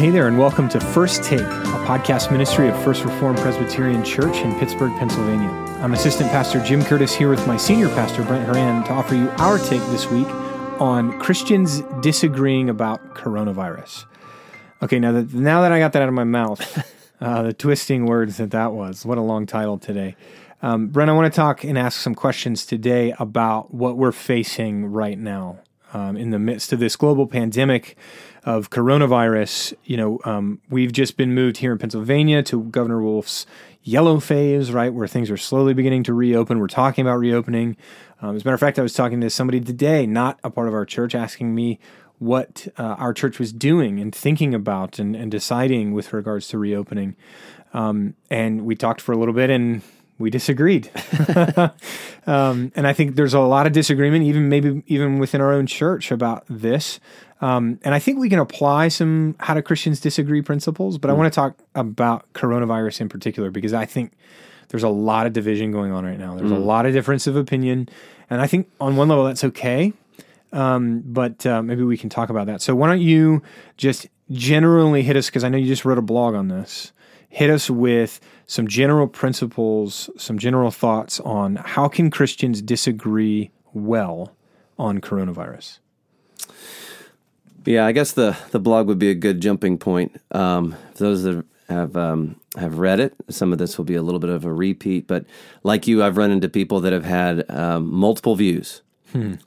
hey there, and welcome to First Take, a podcast ministry of First Reformed Presbyterian Church in Pittsburgh, Pennsylvania. I'm Assistant Pastor Jim Curtis here with my senior pastor, Brent Horan, to offer you our take this week on Christians disagreeing about coronavirus. Okay, now that, now that I got that out of my mouth, uh, the twisting words that that was, what a long title today. Um, Brent, I want to talk and ask some questions today about what we're facing right now um, in the midst of this global pandemic of coronavirus. You know, um, we've just been moved here in Pennsylvania to Governor Wolf's yellow phase, right, where things are slowly beginning to reopen. We're talking about reopening. Um, as a matter of fact, I was talking to somebody today, not a part of our church, asking me what uh, our church was doing and thinking about and, and deciding with regards to reopening. Um, and we talked for a little bit and we disagreed. um, and I think there's a lot of disagreement, even maybe even within our own church about this. Um, and I think we can apply some how do Christians disagree principles, but I want to talk about coronavirus in particular because I think there's a lot of division going on right now. There's a lot of difference of opinion, and I think on one level that's okay. Um, but uh, maybe we can talk about that. So why don't you just generally hit us because I know you just wrote a blog on this. Hit us with some general principles, some general thoughts on how can Christians disagree well on coronavirus. Yeah, I guess the, the blog would be a good jumping point. Um, for those that have um, have read it, some of this will be a little bit of a repeat. But like you, I've run into people that have had um, multiple views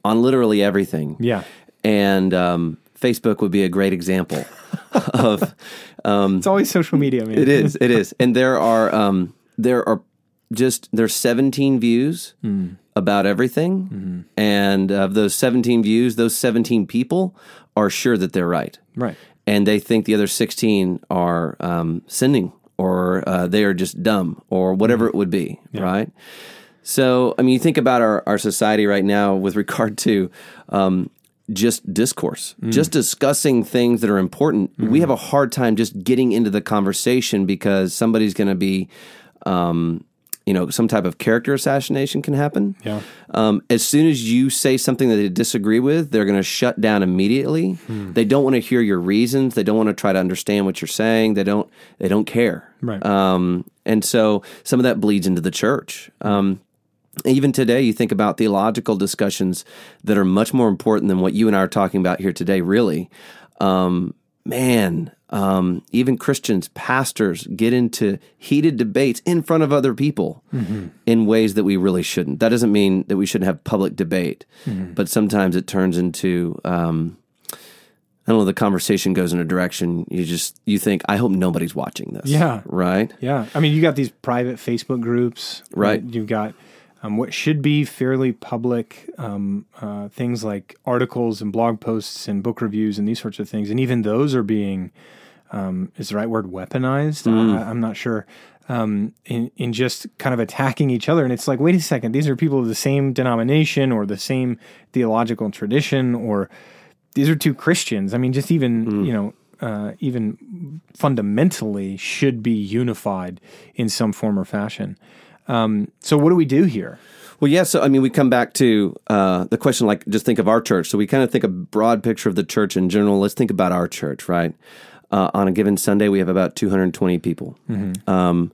on literally everything. Yeah. and um, Facebook would be a great example of. It's always social media, man. It is, it is, and there are um, there are just there's 17 views about everything, and of those 17 views, those 17 people are sure that they're right Right. and they think the other 16 are um, sinning or uh, they are just dumb or whatever it would be, right? So, I mean, you think about our, our society right now with regard to um, just discourse, just discussing things that are important. We have a hard time just getting into the conversation because somebody's going to be. Um, you know, some type of character assassination can happen. Yeah. Um, as soon as you say something that they disagree with, they're going to shut down immediately. They don't want to hear your reasons. They don't want to try to understand what you're saying. They don't. They don't care. Right. Um, and so some of that bleeds into the church. Um, even today, you think about theological discussions that are much more important than what you and I are talking about here today. Really, um, man. Um, even Christians, pastors get into heated debates in front of other people in ways that we really shouldn't. That doesn't mean that we shouldn't have public debate, but sometimes it turns into um, I don't know. The conversation goes in a direction you just you think. I hope nobody's watching this. Yeah. Right. Yeah, I mean, you got these private Facebook groups, Right. You've got um, what should be fairly public um, uh, things like articles and blog posts and book reviews and these sorts of things, and even those are being um, is the right word weaponized? I, I'm not sure. Um, in in just kind of attacking each other, and it's like, wait a second, these are people of the same denomination or the same theological tradition, or these are two Christians. I mean, just even you know, uh, even fundamentally should be unified in some form or fashion. Um, so, what do we do here? Well, yeah. So, I mean, we come back to uh, the question like, just think of our church. So, we kind of think a broad picture of the church in general. Let's think about our church, right? Uh, on a given Sunday, we have about 220 people. Um,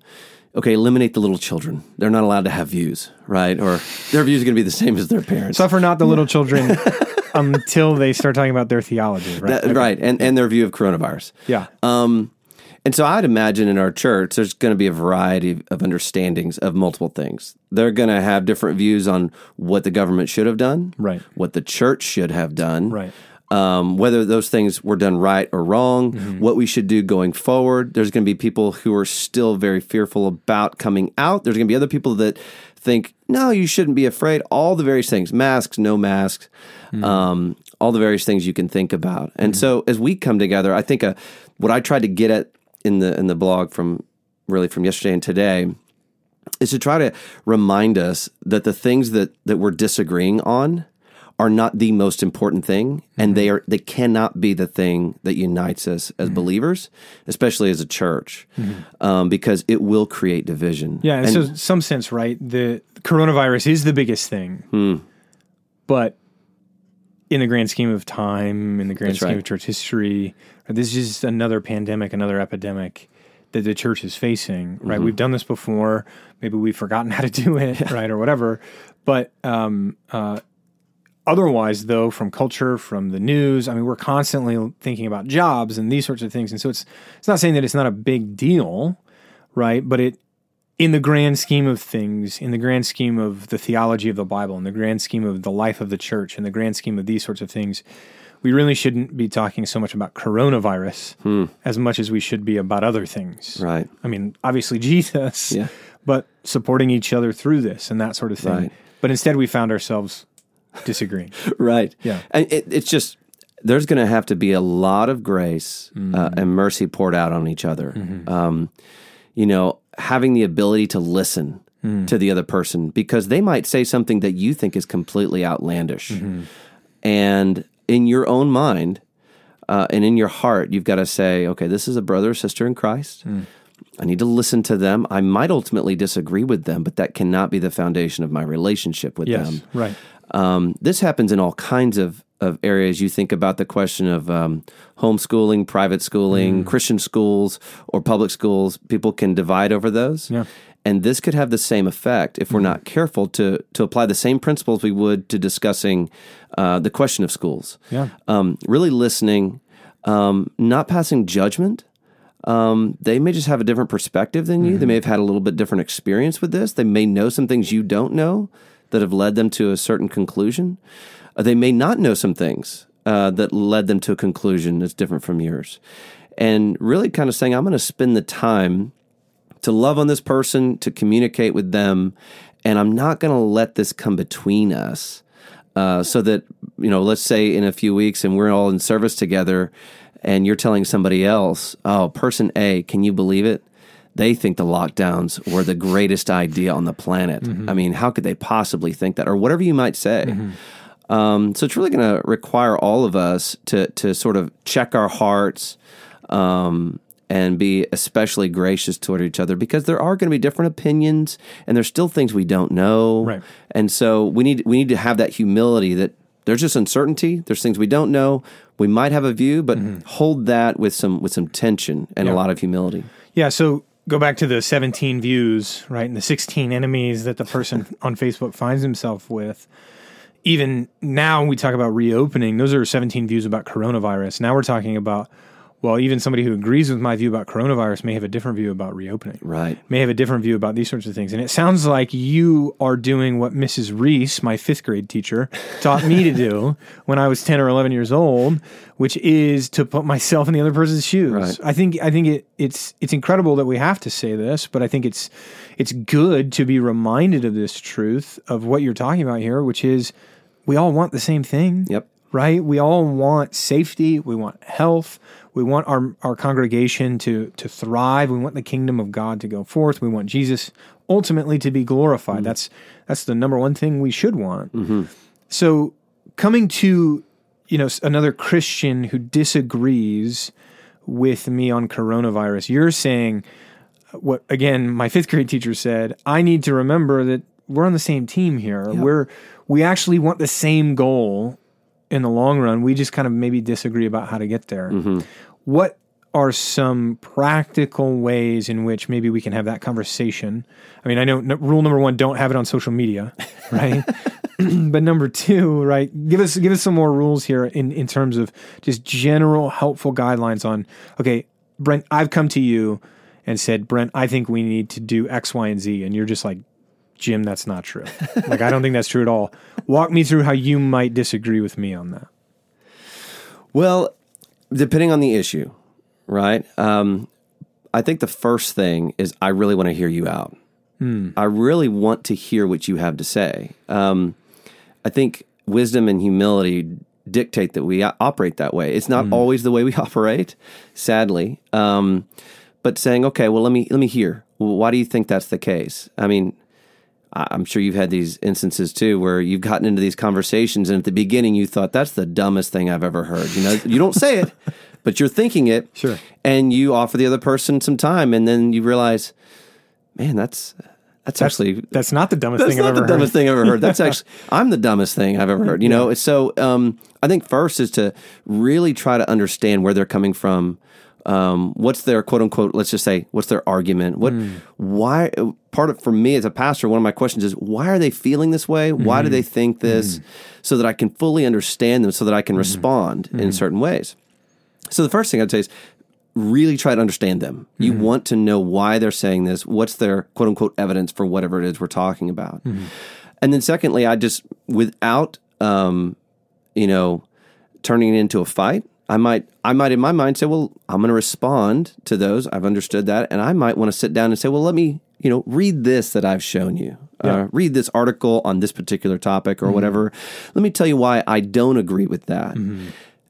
okay, eliminate the little children. They're not allowed to have views, right? Or their views are going to be the same as their parents. Suffer not the little children until they start talking about their theology, right? That- Right. And, and their view of coronavirus. Yeah. Um, and so I'd imagine in our church, there's going to be a variety of understandings of multiple things. They're going to have different views on what the government should have done, Right. What the church should have done, Right. Um, whether those things were done right or wrong, what we should do going forward. There's going to be people who are still very fearful about coming out. There's going to be other people that think, no, you shouldn't be afraid. All the various things, masks, no masks, um, all the various things you can think about. And so as we come together, I think uh, what I tried to get at in the in the blog from really from yesterday and today is to try to remind us that the things that that we're disagreeing on are not the most important thing and they are they cannot be the thing that unites us as believers especially as a church um, because it will create division Yeah, and, so some sense, right? The coronavirus is the biggest thing, Hmm. but in the grand scheme of time, in the grand That's scheme right. of church history, this is just another pandemic, another epidemic that the church is facing. Right? Mm-hmm. We've done this before. Maybe we've forgotten how to do it, right, or whatever. But um, uh, otherwise, though, from culture, from the news, I mean, we're constantly thinking about jobs and these sorts of things, and so it's it's not saying that it's not a big deal, right? But it in the grand scheme of things, in the grand scheme of the theology of the Bible, in the grand scheme of the life of the church, in the grand scheme of these sorts of things, we really shouldn't be talking so much about coronavirus as much as we should be about other things. Hmm. Right. I mean, obviously Jesus, Yeah. but supporting each other through this and that sort of thing. Right. But instead, we found ourselves disagreeing. Right. Yeah. And it, it's just there's going to have to be a lot of grace uh, Mm-hmm. and mercy poured out on each other. Um, you know, having the ability to listen Mm. to the other person because they might say something that you think is completely outlandish, Mm-hmm. and in your own mind uh, and in your heart, you've got to say, okay, this is a brother or sister in Christ. Mm. I need to listen to them. I might ultimately disagree with them, but that cannot be the foundation of my relationship with yes. them. Right. Um, this happens in all kinds of, of areas. You think about the question of um, homeschooling, private schooling, Christian schools, or public schools. People can divide over those. Yeah. And this could have the same effect if we're not careful to, to apply the same principles we would to discussing uh, the question of schools. Yeah. Um, really listening, um, not passing judgment. Um, they may just have a different perspective than you. They may have had a little bit different experience with this. They may know some things you don't know that have led them to a certain conclusion. Uh, they may not know some things uh, that led them to a conclusion that's different from yours. And really kind of saying, I'm going to spend the time to love on this person, to communicate with them, and I'm not going to let this come between us. Uh, so that you know, let's say in a few weeks, and we're all in service together, and you're telling somebody else, "Oh, person A, can you believe it? They think the lockdowns were the greatest idea on the planet. I mean, how could they possibly think that?" Or whatever you might say. Um, so it's really going to require all of us to to sort of check our hearts um, and be especially gracious toward each other because there are going to be different opinions and there's still things we don't know. Right. And so we need we need to have that humility that there's just uncertainty. There's things we don't know. We might have a view, but hold that with some with some tension and Yeah. a lot of humility. Yeah, so go back to the 17 views, right, and the 16 enemies that the person on Facebook finds himself with. Even now, we talk about reopening. Those are 17 views about coronavirus. Now we're talking about, well, even somebody who agrees with my view about coronavirus may have a different view about reopening. Right. May have a different view about these sorts of things. And it sounds like you are doing what Mrs. Reese, my fifth grade teacher, taught me to do when I was 10 or 11 years old, which is to put myself in the other person's shoes. Right. I think I think it, it's it's incredible that we have to say this, but I think it's it's good to be reminded of this truth of what you're talking about here, which is we all want the same thing Yep. right? We all want safety, we want health, we want our, our congregation to to thrive, we want the kingdom of God to go forth, we want Jesus ultimately to be glorified. Mm-hmm. That's that's the number one thing we should want. Mm-hmm. So coming to you know another Christian who disagrees with me on coronavirus, you're saying what again my fifth grade teacher said i need to remember that we're on the same team here. We're we actually want the same goal in the long run. We just kind of maybe disagree about how to get there. Mm-hmm. What are some practical ways in which maybe we can have that conversation? I mean i know n- rule number one don't have it on social media right? But number two right give us give us some more rules here in in terms of just general helpful guidelines on okay brent i've come to you and said, Brent, I think we need to do X, Y, and Z. And you're just like, Jim, that's not true. like, I don't think that's true at all. Walk me through how you might disagree with me on that. Well, depending on the issue, right? Um, I think the first thing is I really want to hear you out. I really want to hear what you have to say. Um, I think wisdom and humility dictate that we operate that way. It's not always the way we operate, sadly. Um, but saying, okay, well, let me let me hear. Well, why do you think that's the case? I mean, I'm sure you've had these instances too where you've gotten into these conversations and at the beginning you thought that's the dumbest thing I've ever heard. You know, you don't say it, but you're thinking it. Sure. And you offer the other person some time and then you realize, man, that's that's, actually That's not the dumbest that's thing not I've the ever dumbest heard. thing I've ever heard. That's actually I'm the dumbest thing I've ever heard. You know, so um, I think first is to really try to understand where they're coming from. Um, what's their quote unquote? Let's just say, what's their argument? What? Hmm. Why? Part of for me as a pastor, one of my questions is why are they feeling this way? Why do hmm. they think hmm. this? So that I can fully understand them, so that I can respond in certain ways. So the first thing I'd say is really try to understand them. You want to know why they're saying this. What's their quote unquote evidence for whatever it is we're talking about. And then secondly, I just without um, you know turning it into a fight. I might, I might in my mind say, well, I'm going to respond to those. I've understood that, and I might want to sit down and say, well, let me, you know, read this that I've shown you. Uh, read this article on this particular topic or whatever. Let me tell you why I don't agree with that.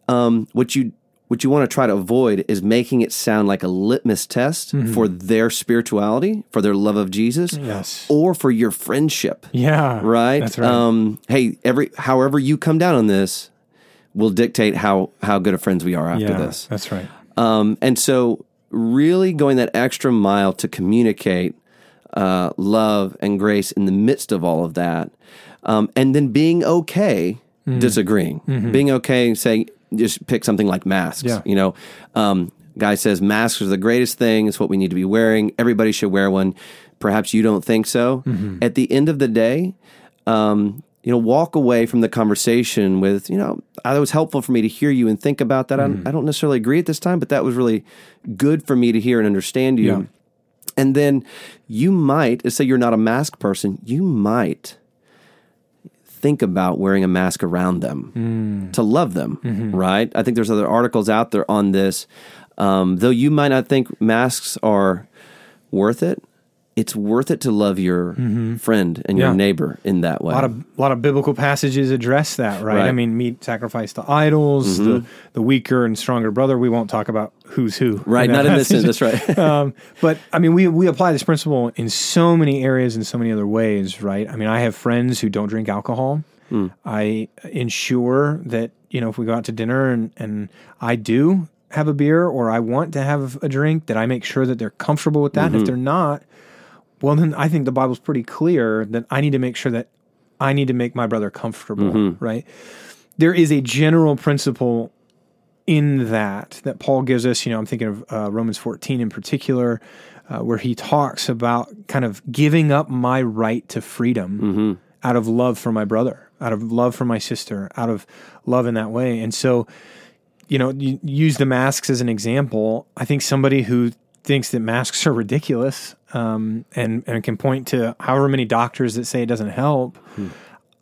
Um, what you what you want to try to avoid is making it sound like a litmus test for their spirituality, for their love of Jesus, Yes. or for your friendship Yeah. right? That's right. Um, hey, every however you come down on this will dictate how how good of friends we are after yeah. this. That's right. Um, and so, really going that extra mile to communicate uh, love and grace in the midst of all of that, um, and then being okay Mm-hmm. disagreeing, being okay saying just pick something like masks. Yeah. You know, um, guy says masks are the greatest thing. It's what we need to be wearing. Everybody should wear one. Perhaps you don't think so. Mm-hmm. At the end of the day, um, you know, walk away from the conversation with, you know, uh, that was helpful for me to hear you and think about that. I, don't, I don't necessarily agree at this time, but that was really good for me to hear and understand you. Yeah. And then you might, say you're not a mask person, you might think about wearing a mask around them to love them, right? I think there's other articles out there on this. Um, though you might not think masks are worth it, it's worth it to love your mm-hmm. friend and your neighbor in that way. A lot of a lot of biblical passages address that, right? Right. I mean, meat sacrifice to idols, mm-hmm. the the weaker and stronger brother. We won't talk about who's who, right, that not in this passage. sense. That's right. um, but I mean, we we apply this principle in so many areas in so many other ways, right? I mean, I have friends who don't drink alcohol. Hmm. I ensure that you know if we go out to dinner and and I do have a beer or I want to have a drink, that I make sure that they're comfortable with that. And if mm-hmm. they're not, well, then I think the Bible's pretty clear that I need to make sure that I need to make my brother comfortable, right? There is a general principle in that that Paul gives us. You know, I'm thinking of uh, Romans 14 in particular, uh, where he talks about kind of giving up my right to freedom out of love for my brother, out of love for my sister, out of love in that way. And so, you know, you use the masks as an example. I think somebody who thinks that masks are ridiculous um, and and can point to however many doctors that say it doesn't help.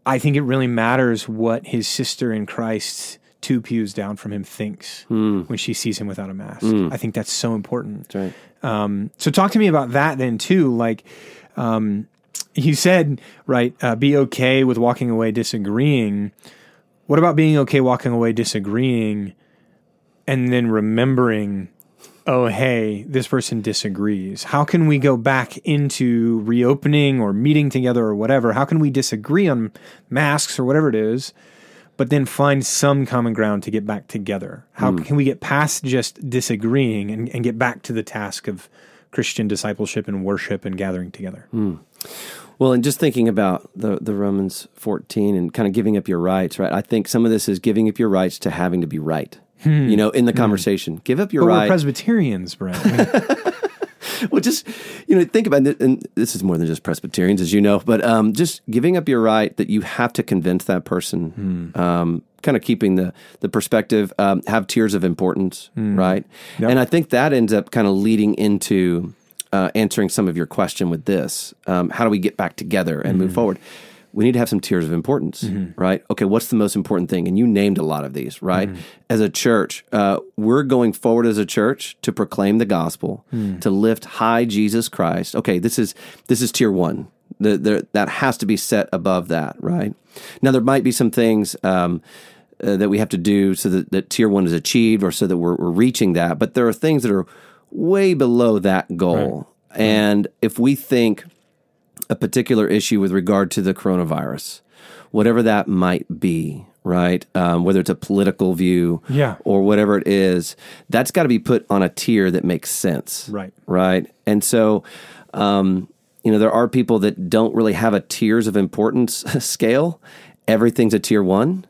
I think it really matters what his sister in Christ two pews down from him thinks when she sees him without a mask. I think that's so important. That's right. Um, so talk to me about that then too. Like, um, you said, right, uh, be okay with walking away disagreeing. What about being okay walking away disagreeing and then remembering, oh, hey, this person disagrees? How can we go back into reopening or meeting together or whatever? How can we disagree on masks or whatever it is, but then find some common ground to get back together? How hmm. can we get past just disagreeing and, and get back to the task of Christian discipleship and worship and gathering together? Hmm. Well, and just thinking about the the Romans 14 and kind of giving up your rights, right? I think some of this is giving up your rights to having to be right. You know, in the conversation, give up your But we're. Presbyterians, Brent. Well, just you know, think about it, and this is more than just Presbyterians, as you know, but um, just giving up your right that you have to convince that person. Um, kind of keeping the the perspective, um, have tiers of importance, right? And I think that ends up kind of leading into uh, answering some of your question with this: um, How do we get back together and move forward? We need to have some tiers of importance, right? Okay, what's the most important thing? And you named a lot of these, right? As a church, uh, we're going forward as a church to proclaim the gospel, to lift high Jesus Christ. Okay, this is this is tier one. The, the, that has to be set above that, right? Now there might be some things um, uh, that we have to do so that, that tier one is achieved, or so that we're, we're reaching that. But there are things that are way below that goal, and if we think a particular issue with regard to the coronavirus, whatever that might be, right? Um, whether it's a political view Yeah. or whatever it is, that's got to be put on a tier that makes sense. Right. Right. And so, um, you know, there are people that don't really have a tiers of importance scale. Everything's a tier one.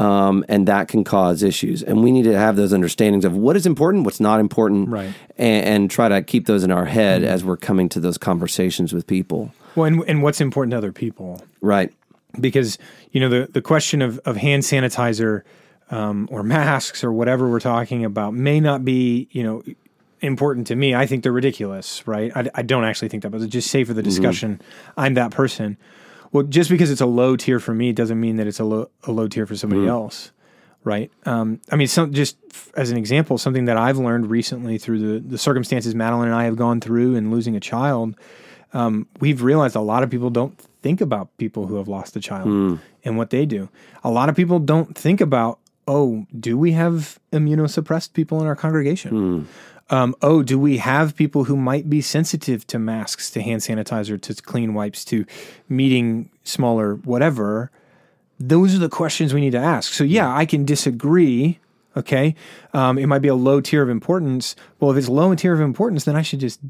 Um, and that can cause issues. And we need to have those understandings of what is important, what's not important, Right. and, and try to keep those in our head as we're coming to those conversations with people. Well, and, and what's important to other people? Right. because you know the the question of of hand sanitizer um, or masks or whatever we're talking about may not be you know important to me. I think they're ridiculous, right? I, I don't actually think that, but just say for the discussion, I'm that person. Well, just because it's a low tier for me doesn't mean that it's a low a low tier for somebody else, right? Um, I mean, some just f- as an example, something that I've learned recently through the the circumstances Madeline and I have gone through in losing a child um, we've realized a lot of people don't think about people who have lost a child and what they do. A lot of people don't think about, oh, do we have immunosuppressed people in our congregation? Um, oh, do we have people who might be sensitive to masks, to hand sanitizer, to clean wipes, to meeting smaller, whatever? Those are the questions we need to ask. So, yeah, I can disagree. Okay. Um, it might be a low tier of importance. Well, if it's low in tier of importance, then I should just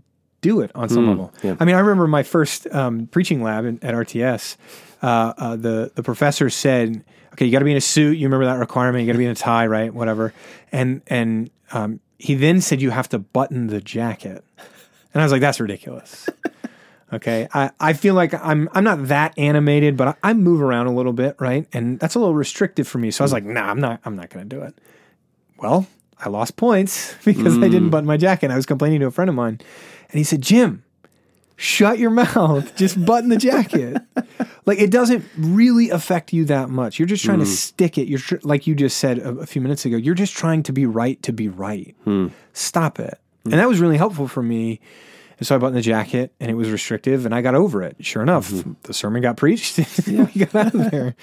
do it on some level. yeah. I mean, I remember my first um, preaching lab in, at RTS. Uh, uh, the the professor said, "Okay, you got to be in a suit. You remember that requirement. You got to be in a tie, right? Whatever." And and um, he then said you have to button the jacket, and I was like, "That's ridiculous." Okay, I, I feel like I'm I'm not that animated, but I, I move around a little bit, right? And that's a little restrictive for me. So I was like, "Nah, I'm not I'm not going to do it." Well, I lost points because I didn't mm. button my jacket. I was complaining to a friend of mine, and he said, "Jim, shut your mouth. Just button the jacket. like it doesn't really affect you that much. You're just trying to stick it. You're tr- like you just said a, a few minutes ago. You're just trying to be right to be right. Stop it. And that was really helpful for me. And so I buttoned the jacket, and it was restrictive, and I got over it. Sure enough, the sermon got preached. we got out of there.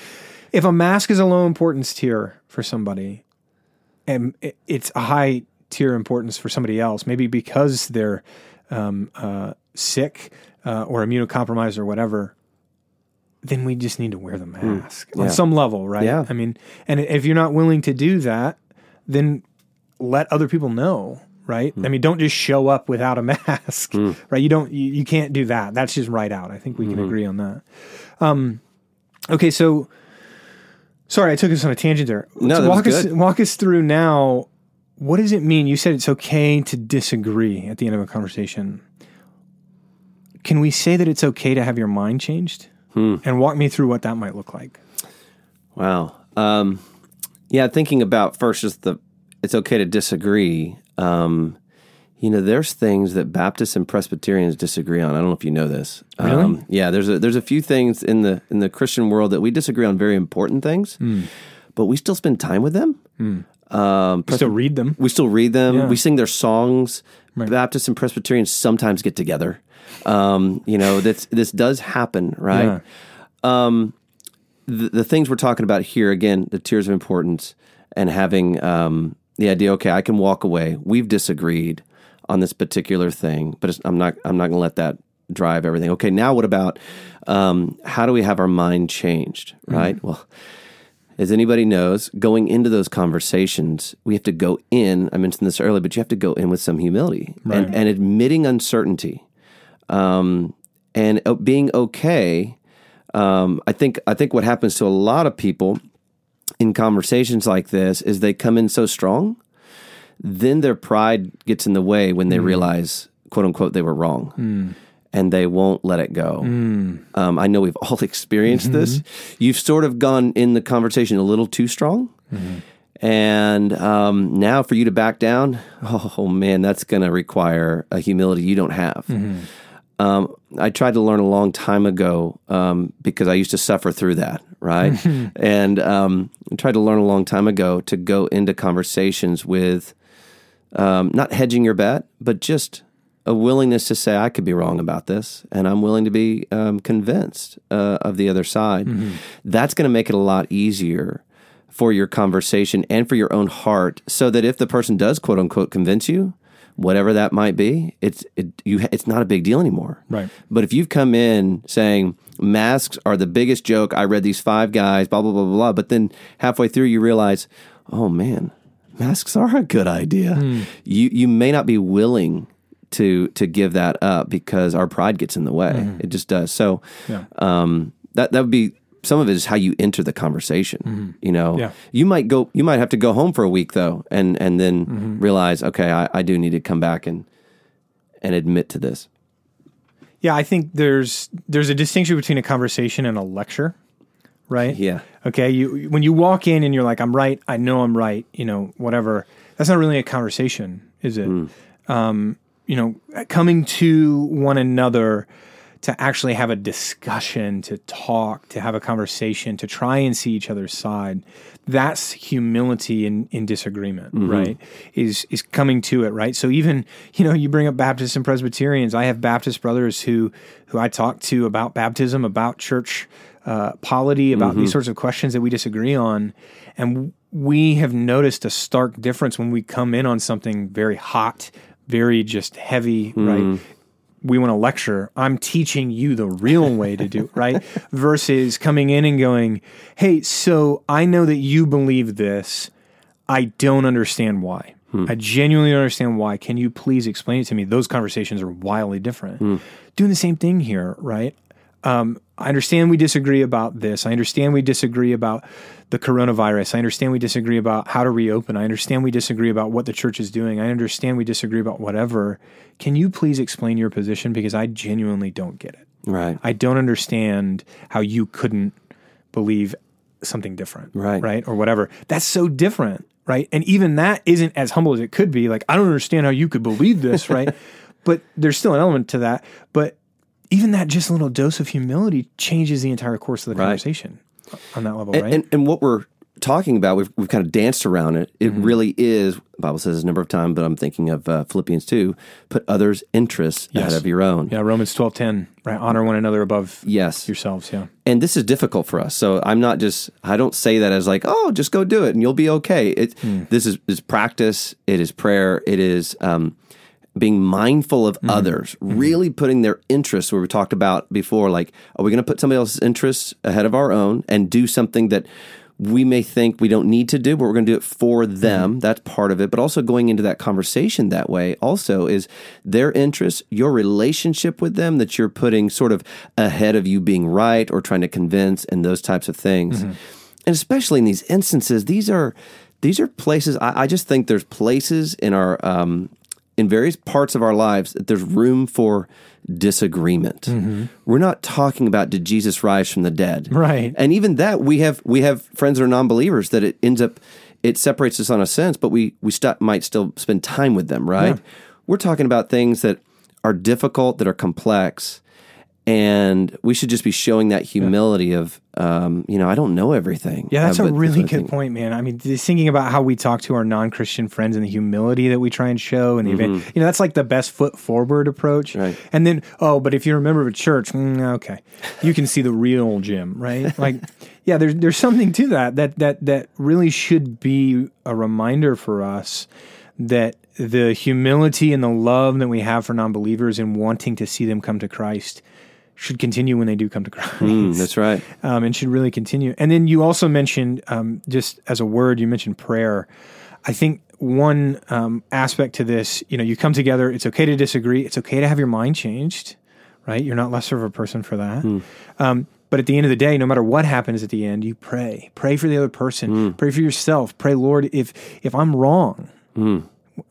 If a mask is a low importance tier for somebody, and it's a high tier importance for somebody else, maybe because they're um, uh, sick uh, or immunocompromised or whatever, then we just need to wear the mask on Yeah. some level, right? Yeah. I mean, and if you're not willing to do that, then let other people know, right? I mean, don't just show up without a mask, right? You don't, you, you can't do that. That's just right out. I think we can agree on that. Um, okay, so sorry, I took us on a tangent there. No, So walk us walk us through now. What does it mean? You said it's okay to disagree at the end of a conversation. Can we say that it's okay to have your mind changed? Hmm. And walk me through what that might look like. Wow. Um, yeah, thinking about first just the it's okay to disagree. Um, you know, there's things that Baptists and Presbyterians disagree on. I don't know if you know this. Really? Um, yeah, there's a there's a few things in the in the Christian world that we disagree on very important things, Hmm. but we still spend time with them. Um, Still read them. we still read them. Yeah. We sing their songs. Baptists and Presbyterians sometimes get together. Um, you know, that's this does happen, right? Yeah. the, the things we're talking about here again the tiers of importance and having um, the idea okay i can walk away we've disagreed on this particular thing but it's, i'm not i'm not going to let that drive everything okay now what about um, how do we have our mind changed right well as anybody knows going into those conversations we have to go in i mentioned this earlier but you have to go in with some humility and, and admitting uncertainty. Um, and uh, being okay um, I think I think what happens to a lot of people in conversations like this is they come in so strong, then their pride gets in the way when they realize, quote unquote, they were wrong. And they won't let it go. Um, I know we've all experienced this. You've sort of gone in the conversation a little too strong. And um, now for you to back down, oh man, that's going to require a humility you don't have. Um, I tried to learn a long time ago um, because I used to suffer through that, right? and um, I tried to learn a long time ago to go into conversations with um, not hedging your bet, but just a willingness to say, I could be wrong about this, and I'm willing to be um, convinced uh, of the other side. That's going to make it a lot easier for your conversation and for your own heart, so that if the person does, quote unquote, convince you, whatever that might be, it's it, you it's not a big deal anymore. Right. But if you've come in saying masks are the biggest joke, I read these five guys, blah blah blah blah, blah but then halfway through you realize, oh man, masks are a good idea. You you may not be willing to to give that up because our pride gets in the way. It just does. So Yeah. um, that that would be some of it is how you enter the conversation. You know, Mm-hmm. Yeah. you might go, you might have to go home for a week though, and and then Mm-hmm. realize, okay, I, I do need to come back and and admit to this. Yeah, I think there's there's a distinction between a conversation and a lecture, right? Yeah. Okay, you when you walk in and you're like, I'm right, I know I'm right, you know, whatever. That's not really a conversation, is it? Um, you know, coming to one another to actually have a discussion, to talk, to have a conversation, to try and see each other's side. That's humility in, in disagreement, right? Is is coming to it, right? So even you know, you bring up Baptists and Presbyterians. I have Baptist brothers who who I talk to about baptism, about church uh, polity, about these sorts of questions that we disagree on, and we have noticed a stark difference when we come in on something very hot, very just heavy, right? Mm. we want to lecture. I'm teaching you the real way to do it, right? Versus coming in and going, hey, so I know that you believe this. I don't understand why. Hmm. I genuinely don't understand why. Can you please explain it to me? Those conversations are wildly different. Hmm. Doing the same thing here, right? Um, I understand we disagree about this. I understand we disagree about the coronavirus. I understand we disagree about how to reopen. I understand we disagree about what the church is doing. I understand we disagree about whatever. Can you please explain your position? Because I genuinely don't get it. Right. I don't understand how you couldn't believe something different. Right. Right. Or whatever. That's so different. Right. And even that isn't as humble as it could be. Like, I don't understand how you could believe this. Right. but there's still an element to that. But even that just little dose of humility changes the entire course of the Right. conversation on that level. And, right. and, and what we're talking about, we've, we've kind of danced around it. It Mm-hmm. really is, the Bible says a number of times, but I'm thinking of uh, Philippians 2, put others' interests Yes. ahead of your own. yeah. Romans twelve ten. Right. Honor one another above Yes. yourselves. Yeah. and this is difficult for us. So I'm not just I don't say that as like, oh, just go do it and you'll be okay. It Hmm. this is is practice, it is prayer, it is um being mindful of Hmm. others, really putting their interests where we talked about before, like, are we gonna put somebody else's interests ahead of our own and do something that we may think we don't need to do, but we're going to do it for them. That's part of it. But also going into that conversation that way also is their interests, your relationship with them that you're putting sort of ahead of you being right or trying to convince and those types of things. And especially in these instances, these are these are places I, I just think there's places in our um, in various parts of our lives that there's room for disagreement. Mm-hmm. We're not talking about did Jesus rise from the dead, Right. And even that we have we have friends that are non-believers that it ends up it separates us on a sense, but we we st- might still spend time with them, right? We're talking about things that are difficult, that are complex, and we should just be showing that humility of, um, you know, I don't know everything. Yeah, that's Uh, a really good point, man. I mean, just thinking about how we talk to our non-Christian friends and the humility that we try and show, and the event, you know, that's like the best foot forward approach. Mm-hmm. Right. And then, oh, but if you're a member of a church, mm, okay, you can see the real Jim, right? Like, yeah, there's there's something to that that that that really should be a reminder for us that the humility and the love that we have for non-believers and wanting to see them come to Christ should continue when they do come to Christ Mm, that's right. um, and should really continue. And then you also mentioned, um, just as a word, you mentioned prayer. I think one um, aspect to this, you know, you come together. It's okay to disagree. It's okay to have your mind changed, right? You're not lesser of a person for that. Um, but at the end of the day, no matter what happens at the end, you pray. Pray for the other person. Pray for yourself. Pray, Lord, if if I'm wrong,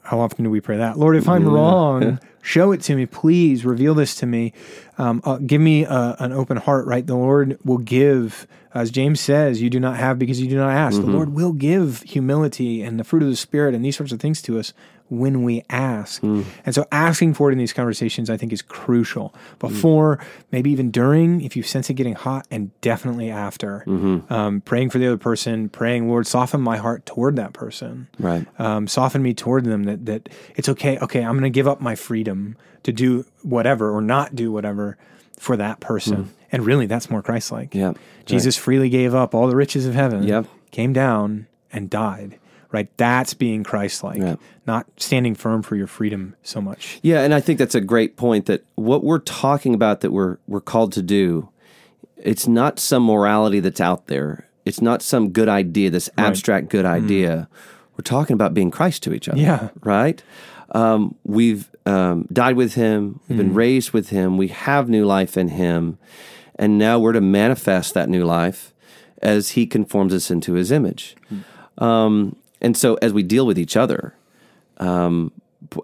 how often do we pray that? Lord, if I'm wrong, show it to me, please. Reveal this to me. Um, uh, give me a, an open heart. Right, the Lord will give, as James says, "You do not have because you do not ask." The Lord will give humility and the fruit of the Spirit and these sorts of things to us when we ask. And so, asking for it in these conversations, I think, is crucial. Before, maybe even during, if you sense it getting hot, and definitely after. Um, praying for the other person, praying, Lord, soften my heart toward that person Right. um, soften me toward them that that it's okay. Okay, I'm going to give up my freedom to do whatever or not do whatever for that person. And really, that's more Christ-like. Yeah. Jesus freely gave up all the riches of heaven. Yep. Came down and died. Right. That's being Christ-like, Yeah. not standing firm for your freedom so much. Yeah, and I think that's a great point that what we're talking about that we're we're called to do, it's not some morality that's out there. It's not some good idea, this abstract good idea. We're talking about being Christ to each other. Yeah. Right? um, we've um, died with him, we've been raised with him, we have new life in him, and now we're to manifest that new life as he conforms us into his image. Um, and so as we deal with each other, um,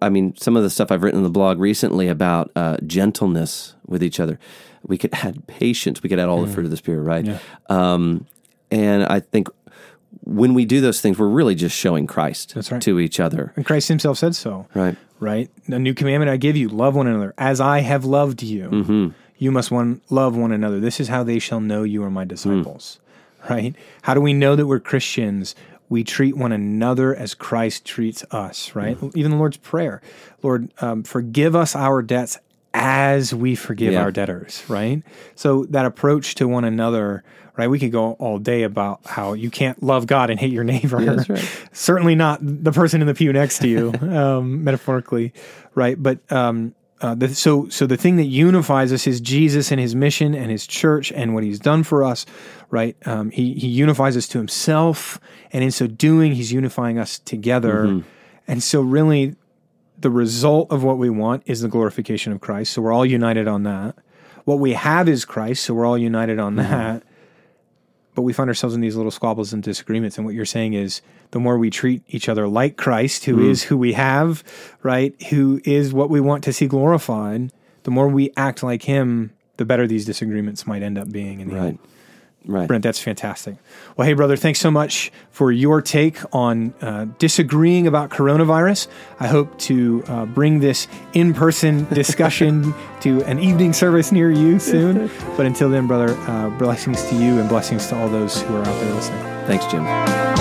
I mean, some of the stuff I've written in the blog recently about uh, gentleness with each other, we could add patience, we could add all the fruit of the Spirit, right? Um, and I think when we do those things, we're really just showing Christ right. to each other, And Christ himself said so. right? right? A new commandment I give you: love one another as I have loved you. Mm-hmm. You must one love one another. This is how they shall know you are my disciples. Mm. Right? How do we know that we're Christians? We treat one another as Christ treats us. Right? Mm. Even the Lord's prayer, Lord, um, forgive us our debts as we forgive Yeah. our debtors. Right? So that approach to one another. Right, we could go all day about how you can't love God and hate your neighbor. that's right. Certainly not the person in the pew next to you, um, metaphorically, right? But um, uh, the, so so the thing that unifies us is Jesus and His mission and His church and what He's done for us, right? Um, he He unifies us to Himself, and in so doing, He's unifying us together. And so, really, the result of what we want is the glorification of Christ. So we're all united on that. What we have is Christ, so we're all united on that. But we find ourselves in these little squabbles and disagreements. And what you're saying is the more we treat each other like Christ, who mm. is who we have, right? Who is what we want to see glorified, the more we act like him, the better these disagreements might end up being in the Right. end. Right. Brent, that's fantastic. Well, hey, brother, thanks so much for your take on uh, disagreeing about coronavirus. I hope to uh, bring this in person discussion to an evening service near you soon. But until then, brother, uh, blessings to you and blessings to all those who are out there listening. Thanks, Jim.